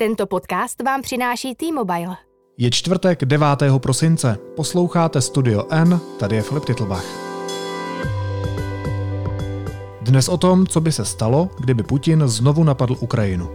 Tento podcast vám přináší T-Mobile. Je čtvrtek 9. prosince. Posloucháte Studio N, tady je Filip Titlbach. Dnes o tom, co by se stalo, kdyby Putin znovu napadl Ukrajinu.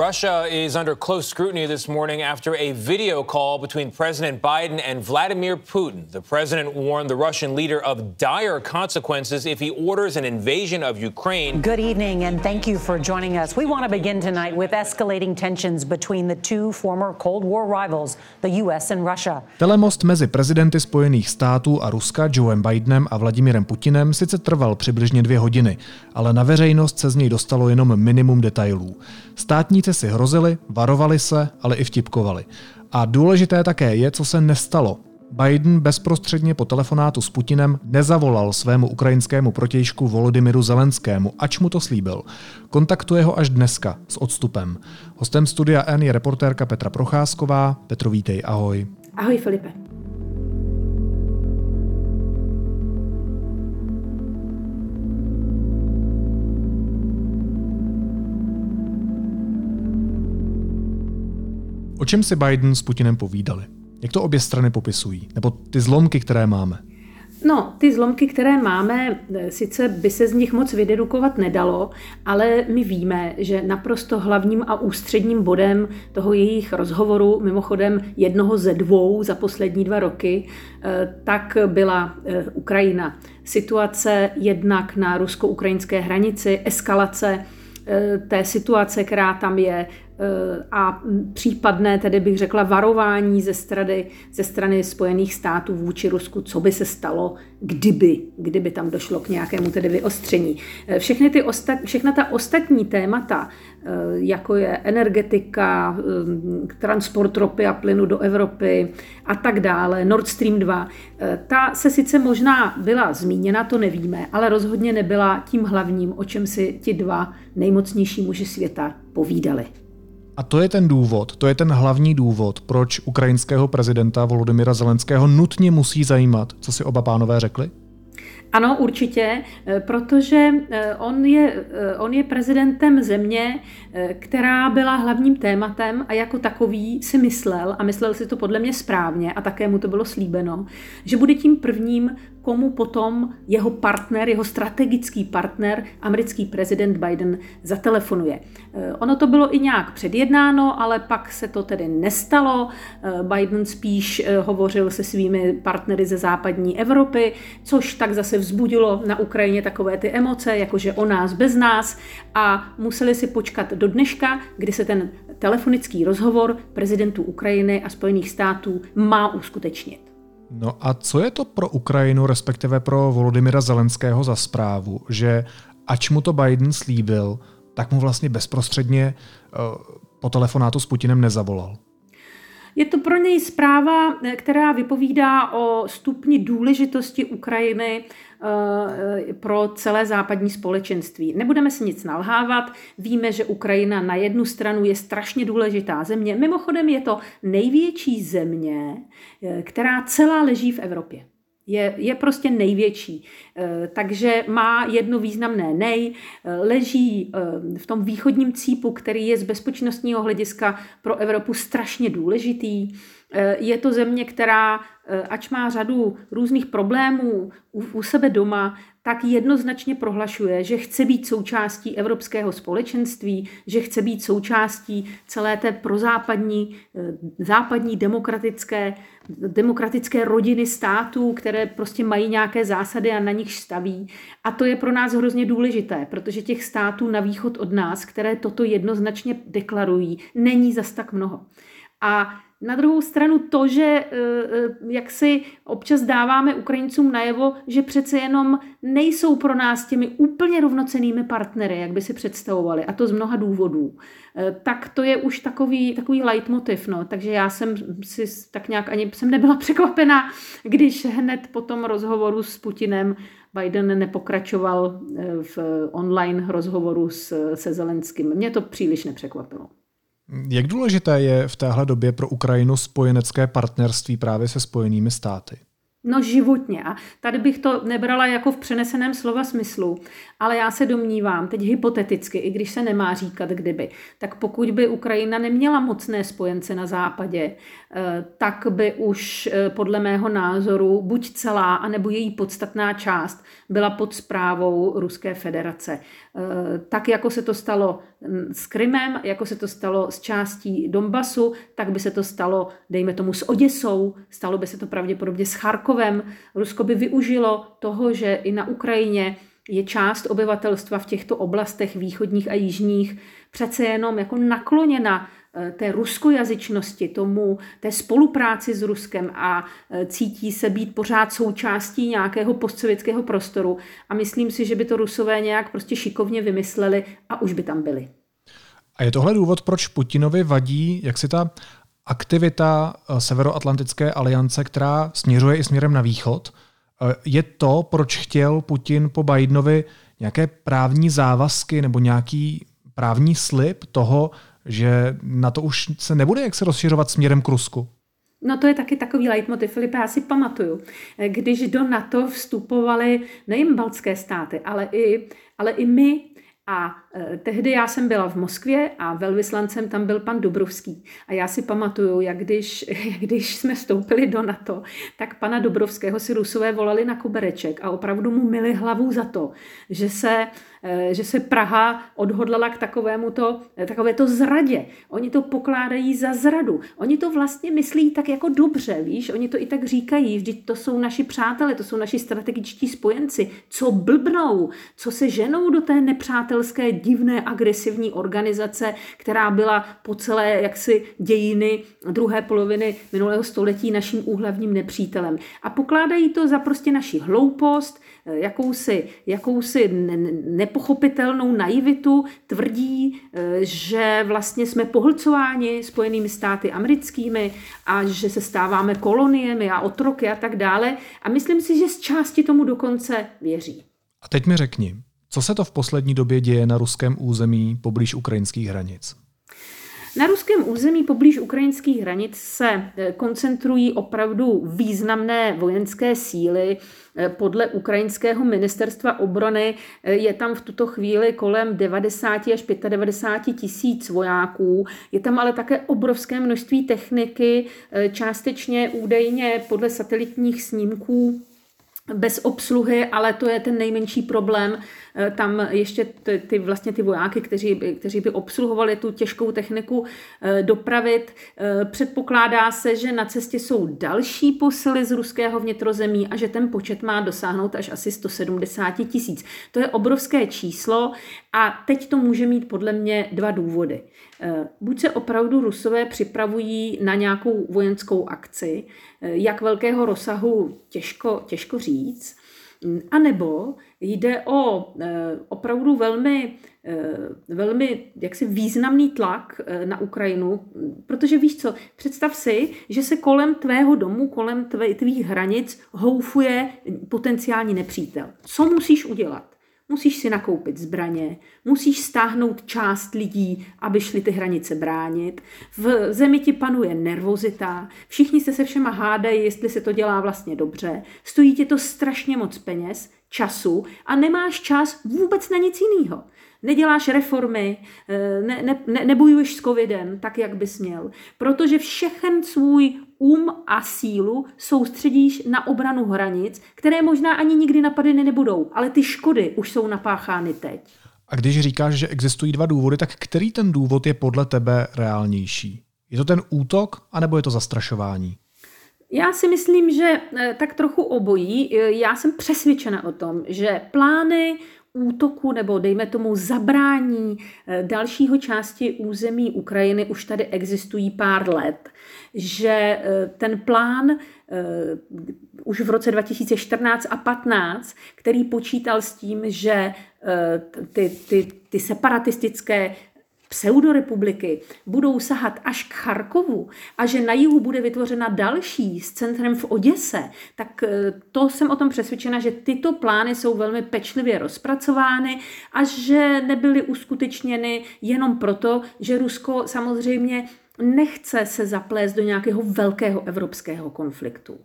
Russia is under close scrutiny this morning after a video call between President Biden and Vladimir Putin. The president warned the Russian leader of dire consequences if he orders an invasion of Ukraine. Good evening, and thank you for joining us. We want to begin tonight with escalating tensions between the two former Cold War rivals, the U.S. and Russia. Telemost mezi prezidenty Spojených států a Ruska Joeem Bidenem a Vladimirem Putinem sice trval přibližně dvě hodiny, ale na veřejnost se z něj dostalo jenom minimum detailů. Státníci si hrozili, varovali se, ale i vtipkovali. A důležité také je, co se nestalo. Biden bezprostředně po telefonátu s Putinem nezavolal svému ukrajinskému protějšku Volodymyru Zelenskému, ač mu to slíbil. Kontaktuje ho až dneska, s odstupem. Hostem Studia N je reportérka Petra Procházková. Petro, vítej, ahoj. Ahoj Filipe. O čem si Biden s Putinem povídali? Jak to obě strany popisují? Nebo ty zlomky, které máme? No, ty zlomky, které máme, eh, sice by se z nich moc vydedukovat nedalo, ale my víme, že naprosto hlavním a ústředním bodem toho jejich rozhovoru, mimochodem jednoho ze dvou za poslední dva roky, eh, tak byla eh, Ukrajina. Situace jednak na rusko-ukrajinské hranici, eskalace té situace, která tam je, a případné, tedy bych řekla, varování ze strany, ze strany Spojených států vůči Rusku, co by se stalo, kdyby, kdyby tam došlo k nějakému tedy vyostření. Eh, všechny ty ostat, všechna ta ostatní témata, eh, jako je energetika, transport ropy a plynu do Evropy a tak dále, Nord Stream 2, ta se sice možná byla zmíněna, to nevíme, ale rozhodně nebyla tím hlavním, o čem si ti dva nejmocnější muži světa povídali. A to je ten důvod, to je ten hlavní důvod, proč ukrajinského prezidenta Volodymyra Zelenského nutně musí zajímat, co si oba pánové řekli? Ano, určitě, eh, protože eh, on je, eh, on je prezidentem země, která byla hlavním tématem a jako takový si myslel, a myslel si to podle mě správně a také mu to bylo slíbeno, že bude tím prvním komu potom jeho partner, jeho strategický partner, americký prezident Biden, zatelefonuje. Eh, ono to bylo i nějak předjednáno, ale pak se to tedy nestalo. Eh, Biden spíš eh, hovořil se svými partnery ze západní Evropy, což tak zase vzbudilo na Ukrajině takové ty emoce, jakože o nás bez nás a museli si počkat do dneška, kdy se ten telefonický rozhovor prezidentů Ukrajiny a Spojených států má uskutečnit. No a co je to pro Ukrajinu, respektive pro Volodymyra Zelenského za zprávu, že ač mu to Biden slíbil, tak mu vlastně bezprostředně eh, po telefonátu s Putinem nezavolal? Je to pro něj zpráva, která vypovídá o stupni důležitosti Ukrajiny eh, pro celé západní společenství. Nebudeme si nic nalhávat, víme, že Ukrajina na jednu stranu je strašně důležitá země. Mimochodem je to největší země, eh, která celá leží v Evropě je, je prostě největší. Eh, takže má jedno významné nej, eh, leží eh, v tom východním cípu, který je z bezpečnostního hlediska pro Evropu strašně důležitý. Je to země, která, ač má řadu různých problémů u, u sebe doma, tak jednoznačně prohlašuje, že chce být součástí evropského společenství, že chce být součástí celé té prozápadní, západní demokratické demokratické rodiny států, které prostě mají nějaké zásady a na nich staví. A to je pro nás hrozně důležité, protože těch států na východ od nás, které toto jednoznačně deklarují, není zas tak mnoho. A na druhou stranu to, že eh, eh, jak si občas dáváme Ukrajincům najevo, že přece jenom nejsou pro nás těmi úplně rovnocenými partnery, jak by si představovali, a to z mnoha důvodů, eh, tak to je už takový, takový leitmotiv. No. Takže já jsem si tak nějak ani jsem nebyla překvapená, když hned po tom rozhovoru s Putinem Biden nepokračoval v online rozhovoru s, se Zelenským. Mě to příliš nepřekvapilo. Jak důležité je v téhle době pro Ukrajinu spojenecké partnerství právě se spojenými státy? No životně. A tady bych to nebrala jako v přeneseném slova smyslu, ale já se domnívám, teď hypoteticky, i když se nemá říkat kdyby, tak pokud by Ukrajina neměla mocné spojence na západě, eh, tak by už eh, podle mého názoru buď celá, anebo její podstatná část byla pod zprávou Ruské federace. Eh, tak jako se to stalo hm, s Krymem, jako se to stalo s částí Donbasu, tak by se to stalo, dejme tomu, s Oděsou, stalo by se to pravděpodobně s Charkovem. Rusko by využilo toho, že i na Ukrajině je část obyvatelstva v těchto oblastech východních a jižních přece jenom jako nakloněna té ruskojazyčnosti, tomu, té spolupráci s Ruskem a eh, cítí se být pořád součástí nějakého postsovětského prostoru a myslím si, že by to Rusové nějak prostě šikovně vymysleli a už by tam byli. A je tohle důvod, proč Putinovi vadí, jak si ta aktivita eh, Severoatlantické aliance, která směřuje i směrem na východ, Eh, je to, proč chtěl Putin po Bidenovi nějaké právní závazky nebo nějaký právní slib toho, že na to už se nebude jak se rozšiřovat směrem k Rusku? No to je taky takový leitmotiv, Filipe, já si pamatuju, když do NATO vstupovaly nejen baltské státy, ale i, ale i my, a e, tehdy já jsem byla v Moskvě a velvyslancem tam byl pan Dobrovský. A já si pamatuju, jak když, když jsme vstoupili do NATO, tak pana Dobrovského si Rusové volali na kobereček a opravdu mu mili hlavu za to, že se Eh, že se Praha odhodlala k takovému to, eh, takové to zradě. Oni to pokládají za zradu. Oni to vlastně myslí tak jako dobře, víš? Oni to i tak říkají, vždyť to jsou naši přátelé, to jsou naši strategičtí spojenci. Co blbnou, co se ženou do té nepřátelské, divné, agresivní organizace, která byla po celé jaksi dějiny druhé poloviny minulého století naším úhlavním nepřítelem. A pokládají to za prostě naši hloupost, eh, jakousi, jakousi ne, ne, nepochopitelnou naivitu, tvrdí, eh, že vlastně jsme pohlcováni spojenými státy americkými a že se stáváme koloniemi a otroky a tak dále. A myslím si, že z části tomu dokonce věří. A teď mi řekni, co se to v poslední době děje na ruském území poblíž ukrajinských hranic? Na ruském území poblíž ukrajinských hranic se eh, koncentrují opravdu významné vojenské síly. Eh, podle ukrajinského ministerstva obrany eh, je tam v tuto chvíli kolem 90 až 95 tisíc vojáků. Je tam ale také obrovské množství techniky, částečně údajně podle satelitních snímků bez obsluhy, ale to je ten nejmenší problém. Eh, tam ještě ty, ty vlastně ty vojáky, kteří by, kteří by obsluhovali tu těžkou techniku eh, dopravit. Eh, předpokládá se, že na cestě jsou další posily z ruského vnitrozemí a že ten počet má dosáhnout až asi 170 tisíc. To je obrovské číslo a teď to může mít podle mě dva důvody. Buď se opravdu Rusové připravují na nějakou vojenskou akci, jak velkého rozsahu těžko, těžko říct, a nebo jde o e, opravdu velmi, velmi jaksi významný tlak na Ukrajinu, protože víš co, představ si, že se kolem tvého domu, kolem tvých hranic houfuje potenciální nepřítel. Co musíš udělat? Musíš si nakoupit zbraně, musíš stáhnout část lidí, aby šli ty hranice bránit. V zemi ti panuje nervozita, všichni se se všema hádají, jestli se to dělá vlastně dobře. Stojí ti to strašně moc peněz, času a nemáš čas vůbec na nic jiného neděláš reformy, eh, ne, ne, ne, nebojuješ s covidem tak, jak bys měl, protože všechen svůj um a sílu soustředíš na obranu hranic, které možná ani nikdy napadeny nebudou, ale ty škody už jsou napáchány teď. A když říkáš, že existují dva důvody, tak který ten důvod je podle tebe reálnější? Je to ten útok, anebo je to zastrašování? Já si myslím, že eh, tak trochu obojí. Eh, já jsem přesvědčena o tom, že plány útoku nebo dejme tomu zabrání eh, dalšího části území Ukrajiny už tady existují pár let. Že eh, ten plán eh, už v roce 2014 a 15, který počítal s tím, že ty, ty, ty separatistické pseudorepubliky budou sahat až k Charkovu a že na jihu bude vytvořena další s centrem v Oděse, tak eh, to jsem o tom přesvědčena, že tyto plány jsou velmi pečlivě rozpracovány a že nebyly uskutečněny jenom proto, že Rusko samozřejmě nechce se zaplést do nějakého velkého evropského konfliktu.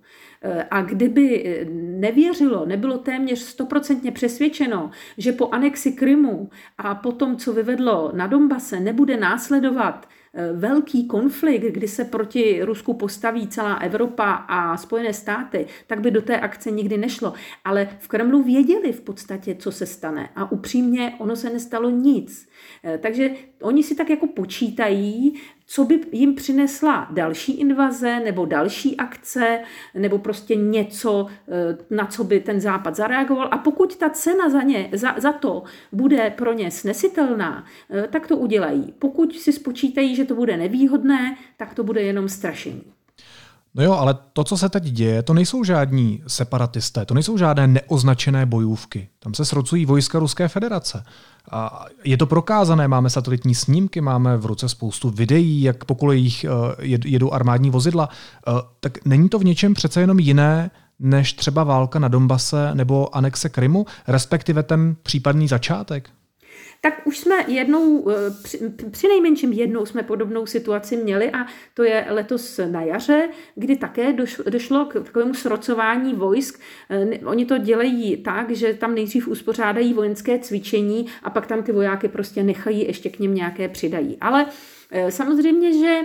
Eh, a kdyby eh, nevěřilo, nebylo téměř stoprocentně přesvědčeno, že po anexi Krymu a po tom, co vyvedlo na Donbase, nebude následovat eh, velký konflikt, kdy se proti Rusku postaví celá Evropa a Spojené státy, tak by do té akce nikdy nešlo. Ale v Kremlu věděli v podstatě, co se stane. A upřímně, ono se nestalo nic. Takže oni si tak jako počítají, co by jim přinesla další invaze nebo další akce nebo prostě něco, eh, na co by ten západ zareagoval. A pokud ta cena za, ně, za, za to bude pro ně snesitelná, eh, tak to udělají. Pokud si spočítají, že to bude nevýhodné, tak to bude jenom strašení. No jo, ale to, co se teď děje, to nejsou žádní separatisté, to nejsou žádné neoznačené bojůvky. Tam se srocují vojska Ruské federace. A je to prokázané, máme satelitní snímky, máme v ruce spoustu videí, jak po kolejích eh, jedou armádní vozidla. Eh, tak není to v něčem přece jenom jiné, než třeba válka na Donbase nebo anexe Krymu, respektive ten případný začátek? Tak už jsme jednou, eh, při, při nejmenším jednou jsme podobnou situaci měli a to je letos na jaře, kdy také došlo k takovému srocování vojsk. Eh, oni to dělají tak, že tam nejdřív uspořádají vojenské cvičení a pak tam ty vojáky prostě nechají, ještě k ním nějaké přidají. Ale eh, Samozřejmě, že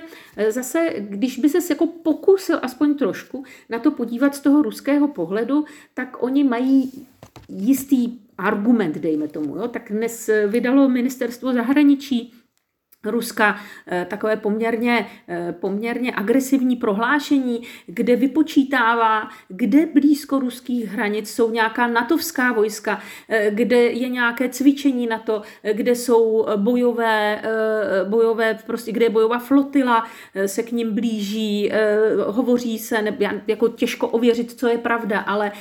zase, když by se jako pokusil aspoň trošku na to podívat z toho ruského pohledu, tak oni mají jistý argument, dejme tomu. Jo? Tak dnes vydalo ministerstvo zahraničí Ruska eh, takové poměrně, eh, poměrně agresivní prohlášení, kde vypočítává, kde blízko ruských hranic jsou nějaká natovská vojska, eh, kde je nějaké cvičení na to, kde jsou bojové, bojové prostě, kde je bojová flotila, se k ním blíží, hovoří se, ne, jako těžko ověřit, co je pravda, ale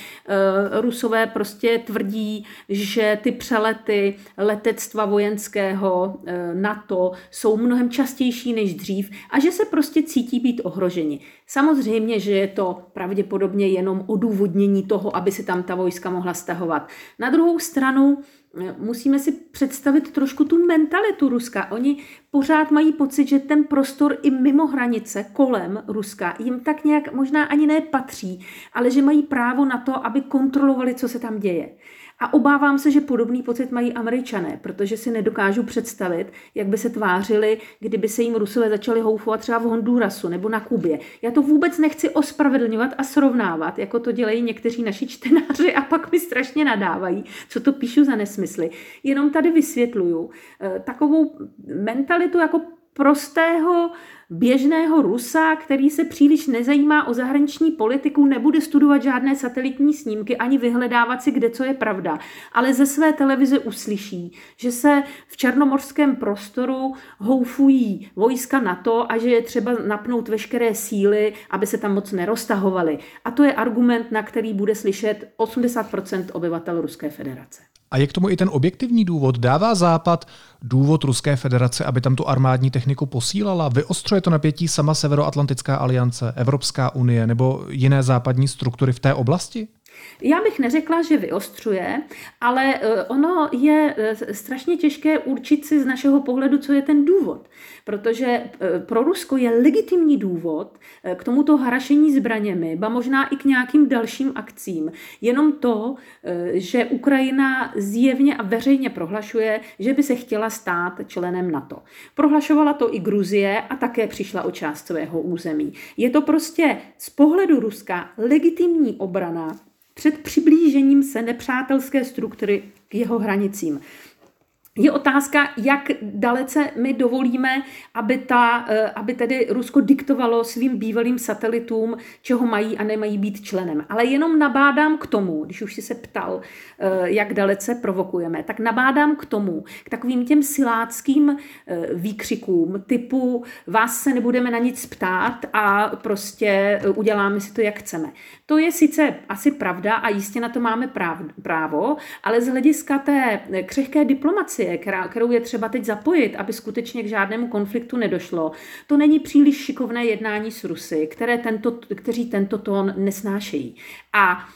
rusové prostě tvrdí, že ty přelety letectva vojenského NATO jsou mnohem častější než dřív a že se prostě cítí být ohroženi. Samozřejmě, že je to pravděpodobně jenom odůvodnění toho, aby se tam ta vojska mohla stahovat. Na druhou stranu eh, musíme si představit trošku tu mentalitu Ruska. Oni pořád mají pocit, že ten prostor i mimo hranice kolem Ruska jim tak nějak možná ani nepatří, ale že mají právo na to, aby kontrolovali, co se tam děje. A obávám se, že podobný pocit mají američané, protože si nedokážu představit, jak by se tvářili, kdyby se jim Rusové začali houfovat třeba v Hondurasu nebo na Kubě. Já to vůbec nechci ospravedlňovat a srovnávat, jako to dělají někteří naši čtenáři a pak mi strašně nadávají, co to píšu za nesmysly. Jenom tady vysvětluju eh, takovou mentalitu jako prostého běžného Rusa, který se příliš nezajímá o zahraniční politiku, nebude studovat žádné satelitní snímky ani vyhledávat si, kde co je pravda, ale ze své televize uslyší, že se v černomorském prostoru houfují vojska NATO a že je třeba napnout veškeré síly, aby se tam moc neroztahovaly. A to je argument, na který bude slyšet 80% obyvatel Ruské federace. A je k tomu i ten objektivní důvod. Dává Západ důvod Ruské federace, aby tam tu armádní techniku posílala? Vyostřuje to napětí sama Severoatlantická aliance, Evropská unie nebo jiné západní struktury v té oblasti? Já bych neřekla, že vyostřuje, ale eh, ono je eh, strašně těžké určit si z našeho pohledu, co je ten důvod. Protože eh, pro Rusko je legitimní důvod k tomuto harašení zbraněmi, ba možná i k nějakým dalším akcím. Jenom to, že Ukrajina zjevně a veřejně prohlašuje, že by se chtěla stát členem NATO. Prohlašovala to i Gruzie a také přišla o část svého území. Je to prostě z pohledu Ruska legitimní obrana před přiblížením se nepřátelské struktury k jeho hranicím. Je otázka, jak dalece my dovolíme, aby, ta, eh, aby tedy Rusko diktovalo svým bývalým satelitům, čeho mají a nemají být členem. Ale jenom nabádám k tomu, když už si se ptal, eh, jak dalece provokujeme, tak nabádám k tomu, k takovým těm siláckým eh, výkřikům typu vás se nebudeme na nic ptát a prostě uděláme si to, jak chceme. To je sice asi pravda a jistě na to máme právo, ale z hlediska té křehké diplomacie, kterou je třeba teď zapojit, aby skutečně k žádnému konfliktu nedošlo, to není příliš šikovné jednání s Rusy, které tento, kteří tento tón nesnášejí. A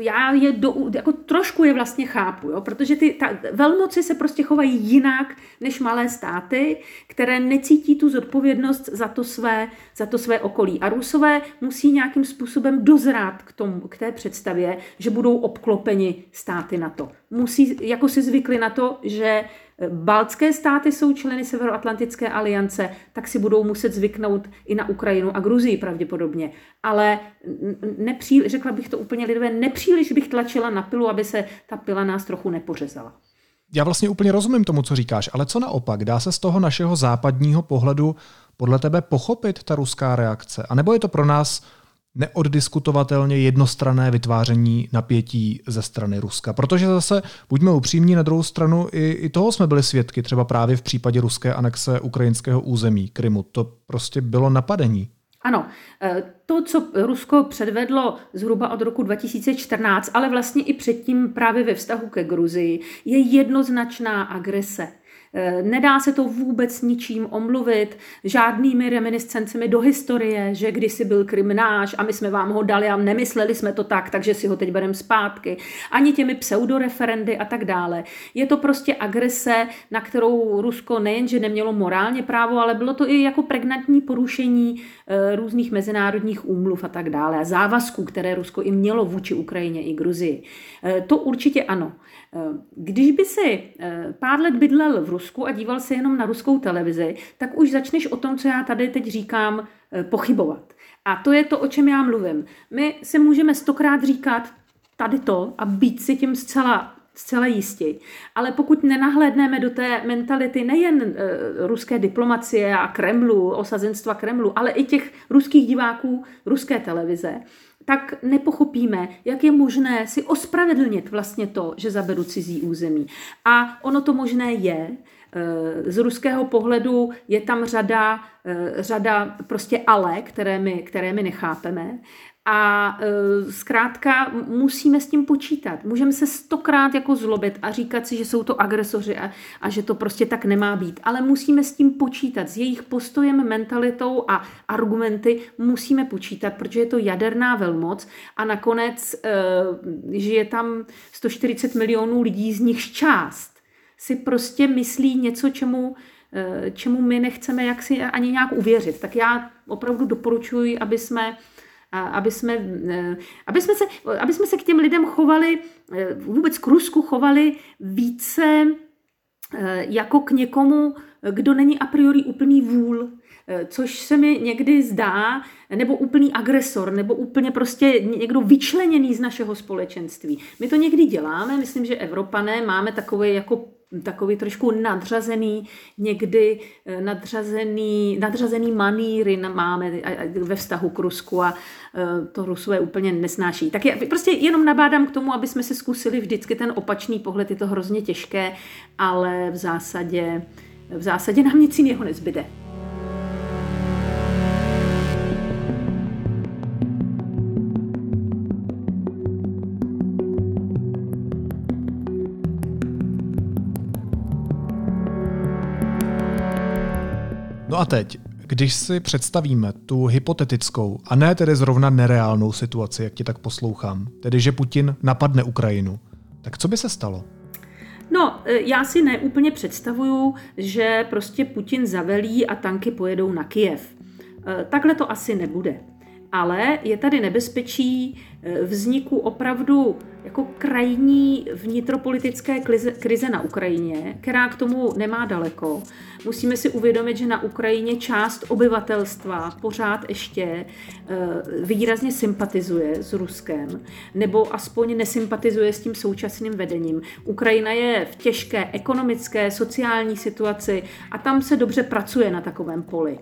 já je do, jako trošku je vlastně chápu, jo, protože ty ta, velmoci se prostě chovají jinak než malé státy, které necítí tu zodpovědnost za to své, za to své okolí. A Rusové musí nějakým způsobem dozrát k, tomu, k té představě, že budou obklopeni státy na to. Musí, jako si zvykli na to, že Baltské státy jsou členy Severoatlantické aliance, tak si budou muset zvyknout i na Ukrajinu a Gruzii pravděpodobně. Ale nepříliš, řekla bych to úplně lidové, nepříliš bych tlačila na pilu, aby se ta pila nás trochu nepořezala. Já vlastně úplně rozumím tomu, co říkáš, ale co naopak? Dá se z toho našeho západního pohledu podle tebe pochopit ta ruská reakce? A nebo je to pro nás neoddiskutovatelně jednostrané vytváření napětí ze strany Ruska. Protože zase, buďme upřímní, na druhou stranu i, i toho jsme byli svědky, třeba právě v případě ruské anexe ukrajinského území Krymu. To prostě bylo napadení. Ano, e, to, co Rusko předvedlo zhruba od roku 2014, ale vlastně i předtím právě ve vztahu ke Gruzii, je jednoznačná agrese. Eh, nedá se to vůbec ničím omluvit, žádnými reminiscencemi do historie, že kdysi byl Krym náš a my jsme vám ho dali a nemysleli jsme to tak, takže si ho teď bereme zpátky. Ani těmi pseudoreferendy a tak dále. Je to prostě agrese, na kterou Rusko nejenže nemělo morálně právo, ale bylo to i jako pregnantní porušení eh, různých mezinárodních úmluv a tak dále. A závazků, které Rusko i mělo vůči Ukrajině i Gruzii. Eh, to určitě ano. Když by si pár let bydlel v Rusku, Rusku a díval se jenom na ruskou televizi, tak už začneš o tom, co já tady teď říkám, eh, pochybovat. A to je to, o čem já mluvím. My si můžeme stokrát říkat tady to a být si tím zcela zcela jistí. Ale pokud nenahlédneme do té mentality nejen e, ruské diplomacie a Kremlu, osazenstva Kremlu, ale i těch ruských diváků ruské televize, tak nepochopíme, jak je možné si ospravedlnit vlastně to, že zaberu cizí území. A ono to možné je. Eh, z ruského pohledu je tam řada, eh, řada prostě ale, které my, které my nechápeme. A e, zkrátka musíme s tím počítat. Můžeme se stokrát jako zlobit a říkat si, že jsou to agresoři a, a že to prostě tak nemá být. Ale musíme s tím počítat. S jejich postojem, mentalitou a argumenty musíme počítat, protože je to jaderná velmoc a nakonec, že je tam 140 milionů lidí, z nich část si prostě myslí něco, čemu e, čemu my nechceme jaksi ani nějak uvěřit. Tak já opravdu doporučuji, aby jsme aby jsme, eh, aby, jsme se, aby jsme se k těm lidem chovali, eh, vůbec k Rusku chovali více eh, jako k někomu, kdo není a priori úplný vůl, což se mi někdy zdá, nebo úplný agresor, nebo úplně prostě někdo vyčleněný z našeho společenství. My to někdy děláme, myslím, že Evropané máme takové jako takový trošku nadřazený, někdy eh, nadřazený, nadřazený maníry máme ve vztahu k Rusku a eh, to Rusové úplně nesnáší. Tak já prostě jenom nabádám k tomu, aby jsme si zkusili vždycky ten opačný pohled, je to hrozně těžké, ale v zásadě, v zásadě nám nic jiného nezbyde. No a teď, když si představíme tu hypotetickou a ne tedy zrovna nereálnou situaci, jak ti tak poslouchám, tedy že Putin napadne Ukrajinu, tak co by se stalo? No, e, já si neúplně představuju, že prostě Putin zavelí a tanky pojedou na Kijev. E, takhle to asi nebude. Ale je tady nebezpečí e, vzniku opravdu jako krajní vnitropolitické krize na Ukrajině, která k tomu nemá daleko. Musíme si uvědomit, že na Ukrajině část obyvatelstva pořád ještě eh, výrazně sympatizuje s Ruskem, nebo aspoň nesympatizuje s tím současným vedením. Ukrajina je v těžké ekonomické, sociální situaci a tam se dobře pracuje na takovém poli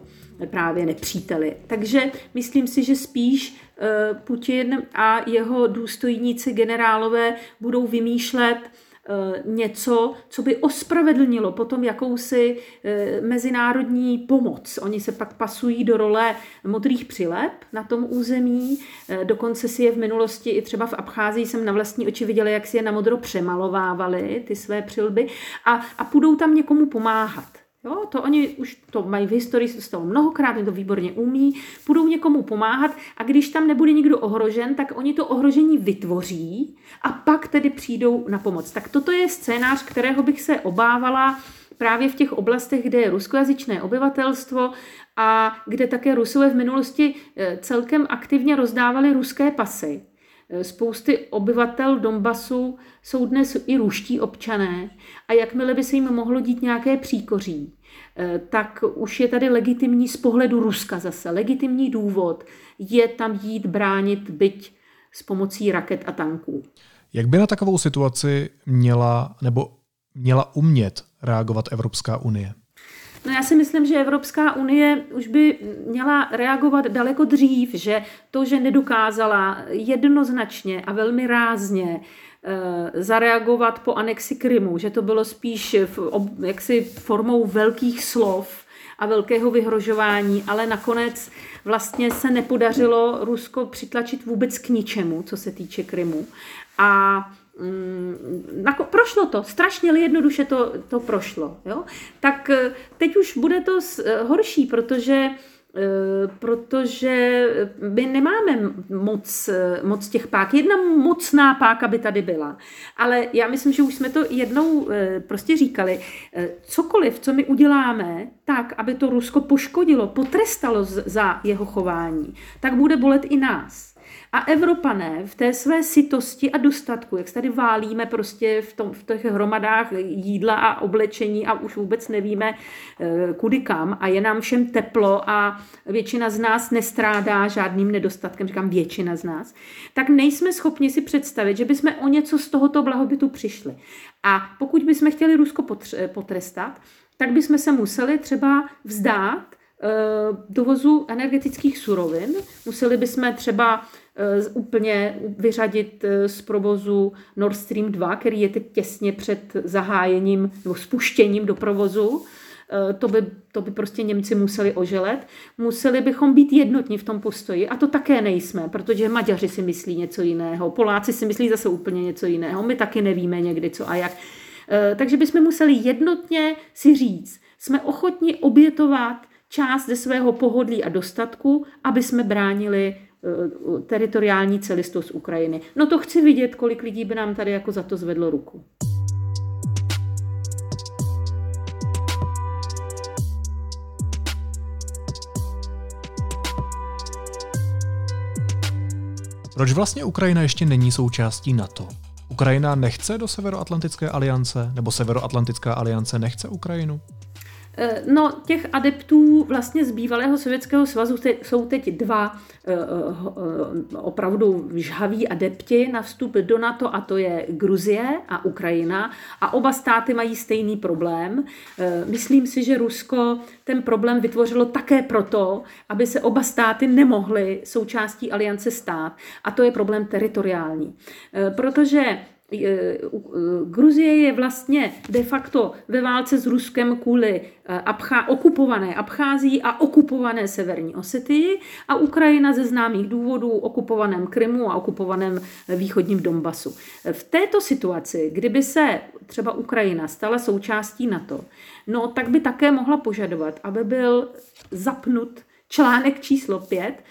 právě nepříteli. Takže myslím si, že spíš eh, Putin a jeho důstojníci generálové budou vymýšlet eh, něco, co by ospravedlnilo potom jakousi eh, mezinárodní pomoc. Oni se pak pasují do role modrých přilep na tom území, dokonce si je v minulosti i třeba v Abcházii jsem na vlastní oči viděla, jak si je na modro přemalovávali, ty své přilby, a, a půjdou tam někomu pomáhat. Jo, to oni už to mají v historii z toho mnohokrát, oni to výborně umí, budou někomu pomáhat a když tam nebude nikdo ohrožen, tak oni to ohrožení vytvoří a pak tedy přijdou na pomoc. Tak toto je scénář, kterého bych se obávala právě v těch oblastech, kde je ruskojazyčné obyvatelstvo a kde také Rusové v minulosti eh, celkem aktivně rozdávali ruské pasy. Eh, spousty obyvatel Donbasu jsou dnes i ruští občané a jakmile by se jim mohlo dít nějaké příkoří, eh, tak už je tady legitimní z pohledu Ruska zase, legitimní důvod je tam jít bránit byť s pomocí raket a tanků. Jak by na takovou situaci měla nebo měla umět reagovat Evropská unie? No já si myslím, že Evropská unie už by měla reagovat daleko dřív, že to, že nedokázala jednoznačně a velmi rázně eh, zareagovat po anexi Krymu, že to bylo spíš v, jaksi formou velkých slov a velkého vyhrožování, ale nakonec vlastně se nepodařilo Rusko přitlačit vůbec k ničemu, co se týče Krymu. A Mm, prošlo to, strašně jednoduše to, to prošlo. Jo? Tak eh, teď už bude to eh, horší, protože eh, protože my nemáme moc, moc těch pák. Jedna mocná páka by tady byla. Ale já myslím, že už jsme to jednou prostě říkali. Cokoliv, co my uděláme tak, aby to Rusko poškodilo, potrestalo za jeho chování, tak bude bolet i nás. A Evropané v té své sitosti a dostatku, jak se tady válíme prostě v, tom, v těch hromadách jídla a oblečení a už vůbec nevíme eh, kudy kam a je nám všem teplo a většina z nás nestrádá žádným nedostatkem, říkám většina z nás, tak nejsme schopni si představit, že bychom o něco z tohoto blahobytu přišli. A pokud bychom chtěli Rusko potrestat, tak bychom se museli třeba vzdát eh, dovozu energetických surovin. Museli bychom třeba úplně vyřadit eh, z provozu Nord Stream 2, který je teď těsně před zahájením nebo spuštěním do provozu. Eh, to by, to by prostě Němci museli oželet. Museli bychom být jednotní v tom postoji a to také nejsme, protože Maďaři si myslí něco jiného, Poláci si myslí zase úplně něco jiného, my taky nevíme někdy co a jak. Takže bychom museli jednotně si říct, jsme ochotni obětovat část ze svého pohodlí a dostatku, aby jsme bránili Eh, teritoriální celistost Ukrajiny. No to chci vidět, kolik lidí by nám tady jako za to zvedlo ruku. Proč vlastně Ukrajina ještě není součástí NATO? Ukrajina nechce do Severoatlantické aliance, nebo Severoatlantická aliance nechce Ukrajinu? Eh, no, těch adeptů vlastně z bývalého Sovětského svazu jsou teď dva eh, eh, opravdu žhaví adepti na vstup do NATO a to je Gruzie a Ukrajina a oba státy mají stejný problém. Myslím si, že Rusko ten problém vytvořilo také proto, aby se oba státy nemohly součástí aliance stát a to je problém teritoriální. Protože Gruzie je vlastně de facto ve válce s Ruskem kvůli eh, Abchá, okupované Abchází a okupované Severní Osetii a Ukrajina ze známých důvodů okupovaném Krymu a okupovaném východním Donbasu. V této situaci, kdyby se třeba Ukrajina stala součástí NATO, no tak by také mohla požadovat, aby byl zapnut článek číslo 5,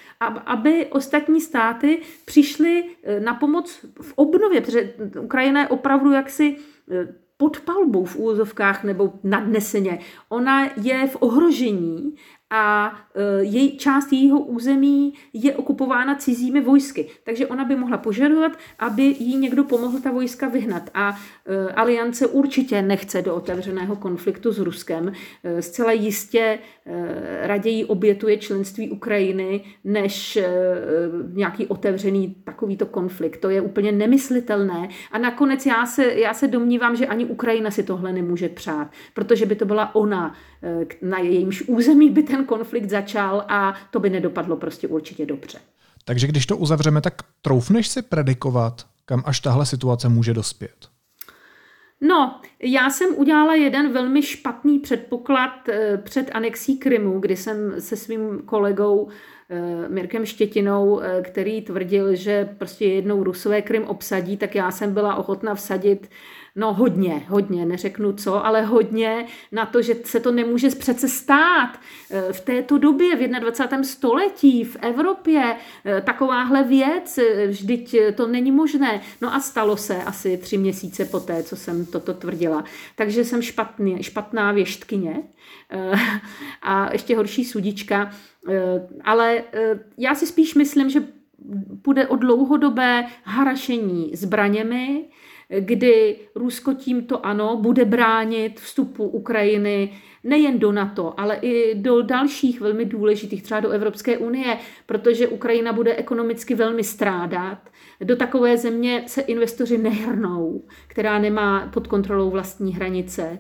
aby ostatní státy přišly eh, na pomoc v obnově, protože Ukrajina je opravdu jaksi eh, pod palbou v úvozovkách nebo nadneseně. Ona je v ohrožení a e, její, část jejího území je okupována cizími vojsky. Takže ona by mohla požadovat, aby jí někdo pomohl ta vojska vyhnat. A e, aliance určitě nechce do otevřeného konfliktu s Ruskem. E, zcela jistě raději obětuje členství Ukrajiny, než nějaký otevřený takovýto konflikt. To je úplně nemyslitelné. A nakonec já se, já se domnívám, že ani Ukrajina si tohle nemůže přát, protože by to byla ona, na jejímž území by ten konflikt začal a to by nedopadlo prostě určitě dobře. Takže když to uzavřeme, tak troufneš si predikovat, kam až tahle situace může dospět? No, já jsem udělala jeden velmi špatný předpoklad eh, před anexí Krymu, kdy jsem se svým kolegou eh, Mirkem Štětinou, eh, který tvrdil, že prostě jednou Rusové Krym obsadí, tak já jsem byla ochotna vsadit No hodně, hodně, neřeknu co, ale hodně na to, že se to nemůže přece stát v této době, v 21. století, v Evropě, takováhle věc, vždyť to není možné. No a stalo se asi tři měsíce poté, co jsem toto tvrdila. Takže jsem špatný, špatná věštkyně a ještě horší sudička. Ale já si spíš myslím, že půjde o dlouhodobé harašení zbraněmi, kdy Rusko tímto ano bude bránit vstupu Ukrajiny nejen do NATO, ale i do dalších velmi důležitých, třeba do Evropské unie, protože Ukrajina bude ekonomicky velmi strádat. Do takové země se investoři nehrnou, která nemá pod kontrolou vlastní hranice. E,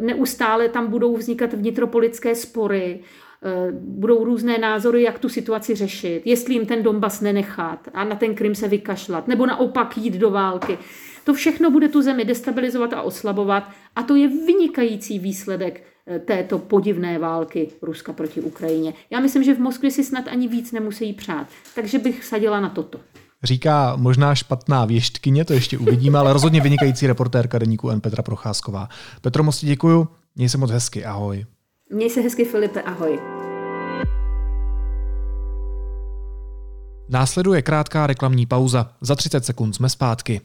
neustále tam budou vznikat vnitropolitické spory, e, budou různé názory, jak tu situaci řešit, jestli jim ten Donbas nenechat a na ten Krym se vykašlat, nebo naopak jít do války. To všechno bude tu zemi destabilizovat a oslabovat a to je vynikající výsledek eh, této podivné války Ruska proti Ukrajině. Já myslím, že v Moskvě si snad ani víc nemusí přát, takže bych sadila na toto. Říká možná špatná věštkyně, to ještě uvidíme, ale rozhodně vynikající reportérka deníku N. Petra Procházková. Petro, moc děkuju, měj se moc hezky, ahoj. Měj se hezky, Filipe, ahoj. Následuje krátká reklamní pauza. Za 30 sekund jsme zpátky.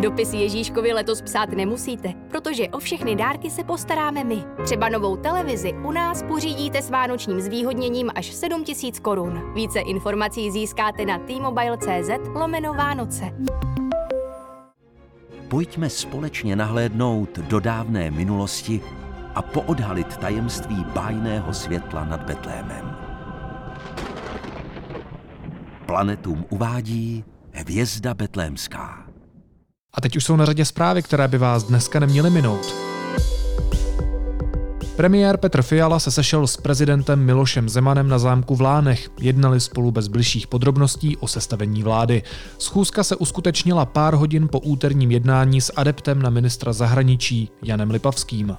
Dopis Ježíškovi letos psát nemusíte, protože o všechny dárky se postaráme my. Třeba novou televizi u nás pořídíte s vánočním zvýhodněním až 7000 korun. Více informací získáte na t-mobile.cz lomeno Vánoce. Pojďme společně nahlédnout do dávné minulosti a poodhalit tajemství bájného světla nad Betlémem. Planetum uvádí Hvězda betlémská. A teď už jsou na řadě zprávy, které by vás dneska neměly minout. Premiér Petr Fiala se sešel s prezidentem Milošem Zemanem na zámku v Lánech. Jednali spolu bez bližších podrobností o sestavení vlády. Schůzka se uskutečnila pár hodin po úterním jednání s adeptem na ministra zahraničí Janem Lipavským.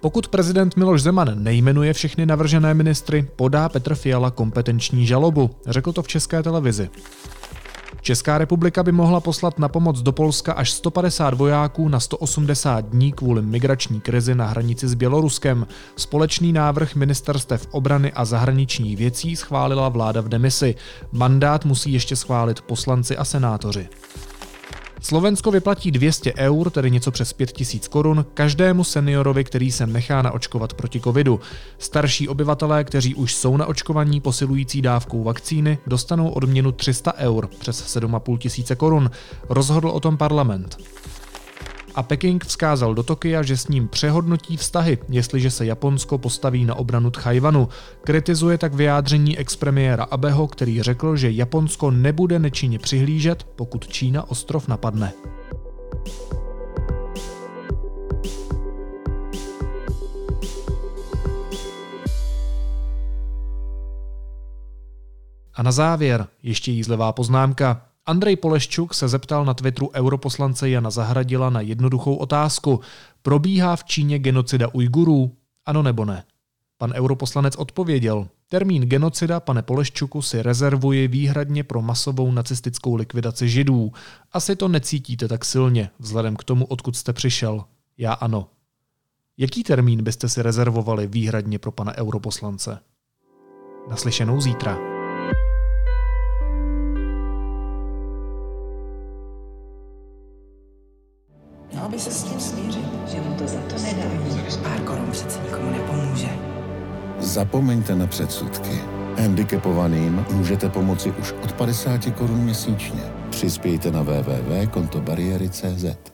Pokud prezident Miloš Zeman nejmenuje všechny navržené ministry, podá Petr Fiala kompetenční žalobu, řekl to v české televizi. Česká republika by mohla poslat na pomoc do Polska až 150 vojáků na 180 dní kvůli migrační krizi na hranici s Běloruskem. Společný návrh ministerstev obrany a zahraničních věcí schválila vláda v demisi. Mandát musí ještě schválit poslanci a senátoři. Slovensko vyplatí 200 eur, tedy něco přes 5000 korun, každému seniorovi, který se nechá naočkovat proti covidu. Starší obyvatelé, kteří už jsou na očkovaní posilující dávkou vakcíny, dostanou odměnu 300 eur, přes 7,5 tisíce korun. Rozhodl o tom parlament a Peking vzkázal do Tokia, že s ním přehodnotí vztahy, jestliže se Japonsko postaví na obranu Tchajvanu. Kritizuje tak vyjádření expremiéra Abeho, který řekl, že Japonsko nebude nečinně přihlížet, pokud Čína ostrov napadne. A na závěr ještě jízlivá poznámka. Andrej Poleščuk se zeptal na Twitteru europoslance Jana Zahradila na jednoduchou otázku. Probíhá v Číně genocida Ujgurů? Ano nebo ne? Pan europoslanec odpověděl. Termín genocida, pane Poleščuku, si rezervuji výhradně pro masovou nacistickou likvidaci židů. Asi to necítíte tak silně, vzhledem k tomu, odkud jste přišel. Já ano. Jaký termín byste si rezervovali výhradně pro pana europoslance? Naslyšenou zítra. Měl by se s tím smířit, že mu to za to nedá. Pár korun přece nikomu nepomůže. Zapomeňte na předsudky. Handicapovaným můžete pomoci už od 50 korun měsíčně. Přispějte na www.kontobariéry.cz.